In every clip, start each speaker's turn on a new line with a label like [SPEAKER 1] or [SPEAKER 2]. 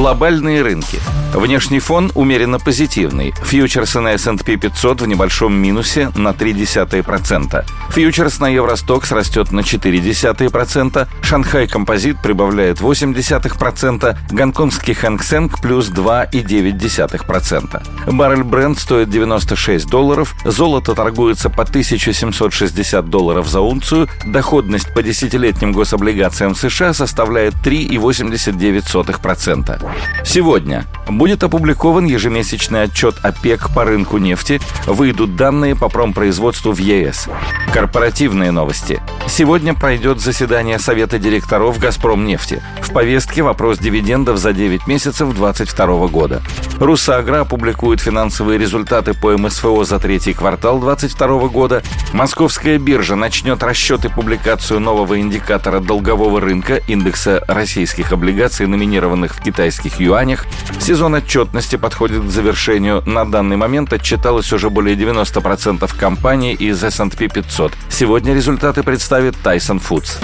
[SPEAKER 1] Глобальные рынки – Внешний фон умеренно позитивный. Фьючерсы на S&P 500 в небольшом минусе на 0,3%. Фьючерс на Евростокс растет на 0,4%. Шанхай Композит прибавляет 0,8%. Гонконгский Хэнк Сенг плюс 2,9%. Баррель Бренд стоит 96 долларов. Золото торгуется по 1760 долларов за унцию. Доходность по десятилетним гособлигациям США составляет 3,89%. Сегодня Будет опубликован ежемесячный отчет ОПЕК по рынку нефти, выйдут данные по промпроизводству в ЕС. Корпоративные новости. Сегодня пройдет заседание Совета директоров «Газпром нефти». В повестке вопрос дивидендов за 9 месяцев 2022 года. «Русагра» опубликует финансовые результаты по МСФО за третий квартал 2022 года. Московская биржа начнет расчет и публикацию нового индикатора долгового рынка индекса российских облигаций, номинированных в китайских юанях. Сезон отчетности подходит к завершению. На данный момент отчиталось уже более 90% компаний из S&P 500. Сегодня результаты представит Tyson Foods.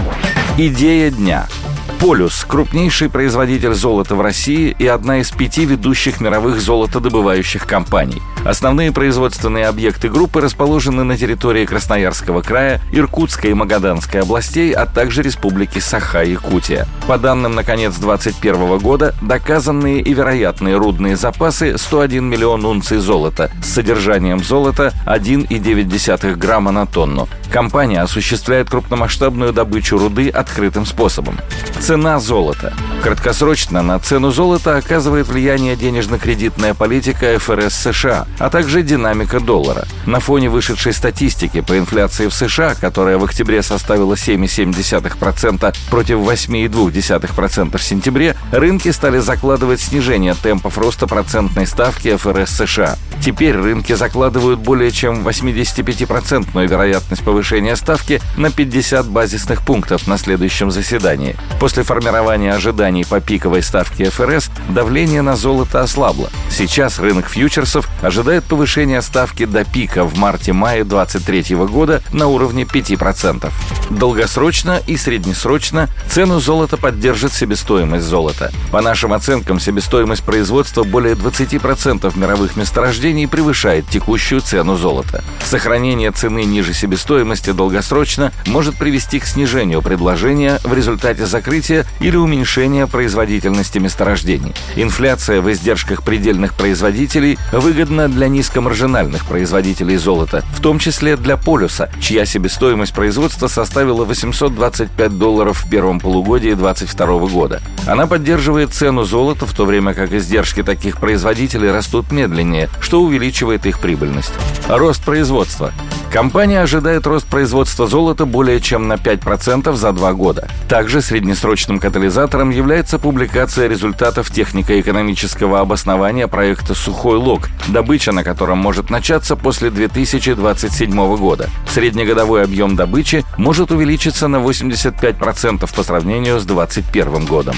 [SPEAKER 1] Идея дня – Полюс – крупнейший производитель золота в России и одна из пяти ведущих мировых золотодобывающих компаний. Основные производственные объекты группы расположены на территории Красноярского края, Иркутской и Магаданской областей, а также Республики Саха-Якутия. По данным на конец 2021 года, доказанные и вероятные рудные запасы 101 миллион унций золота с содержанием золота 1,9 грамма на тонну. Компания осуществляет крупномасштабную добычу руды открытым способом. Цена золота. Краткосрочно на цену золота оказывает влияние денежно-кредитная политика ФРС США, а также динамика доллара. На фоне вышедшей статистики по инфляции в США, которая в октябре составила 7,7% против 8,2% в сентябре, рынки стали закладывать снижение темпов роста процентной ставки ФРС США. Теперь рынки закладывают более чем 85% вероятность повышения ставки на 50 базисных пунктов на следующем заседании. После формирования ожиданий по пиковой ставке ФРС давление на золото ослабло. Сейчас рынок фьючерсов ожидает повышения ставки до пика в марте-мае 2023 года на уровне 5%. Долгосрочно и среднесрочно цену золота поддержит себестоимость золота. По нашим оценкам, себестоимость производства более 20% мировых месторождений превышает текущую цену золота. Сохранение цены ниже себестоимости долгосрочно может привести к снижению предложения в результате закрытия или уменьшения производительности месторождений. Инфляция в издержках предельных производителей выгодна для низкомаржинальных производителей золота, в том числе для полюса, чья себестоимость производства составила 825 долларов в первом полугодии 2022 года. Она поддерживает цену золота, в то время как издержки таких производителей растут медленнее, что увеличивает их прибыльность. Рост производства. Компания ожидает рост производства золота более чем на 5% за два года. Также среднесрочным катализатором является публикация результатов технико-экономического обоснования проекта «Сухой лог», добыча на котором может начаться после 2027 года. Среднегодовой объем добычи может увеличиться на 85% по сравнению с 2021 годом.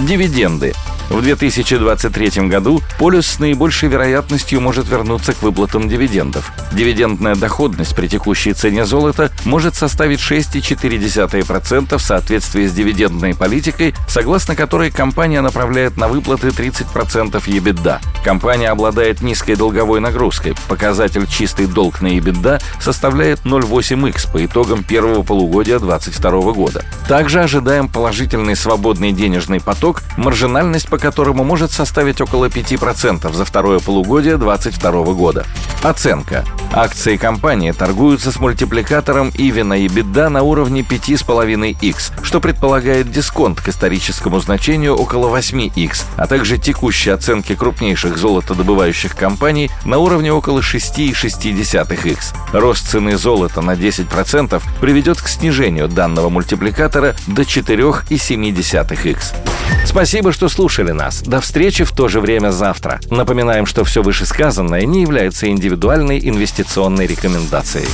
[SPEAKER 1] Дивиденды. В 2023 году полюс с наибольшей вероятностью может вернуться к выплатам дивидендов. Дивидендная доходность при текущей цене золота может составить 6,4% в соответствии с дивидендной политикой, согласно которой компания направляет на выплаты 30% EBITDA. Компания обладает низкой долговой нагрузкой. Показатель чистый долг на EBITDA составляет 0,8x по итогам первого полугодия 2022 года. Также ожидаем положительный свободный денежный поток, маржинальность по которому может составить около 5% за второе полугодие 2022 года. Оценка. Акции компании торгуются с мультипликатором EV на EBITDA на уровне 5,5x, что предполагает дисконт к историческому значению около 8x, а также текущие оценки крупнейших золотодобывающих компаний на уровне около 6,6x. Рост цены золота на 10% приведет к снижению данного мультипликатора до 4,7x. Спасибо, что слушали нас. До встречи в то же время завтра. Напоминаем, что все вышесказанное не является индивидуальной инвестиционной рекомендацией.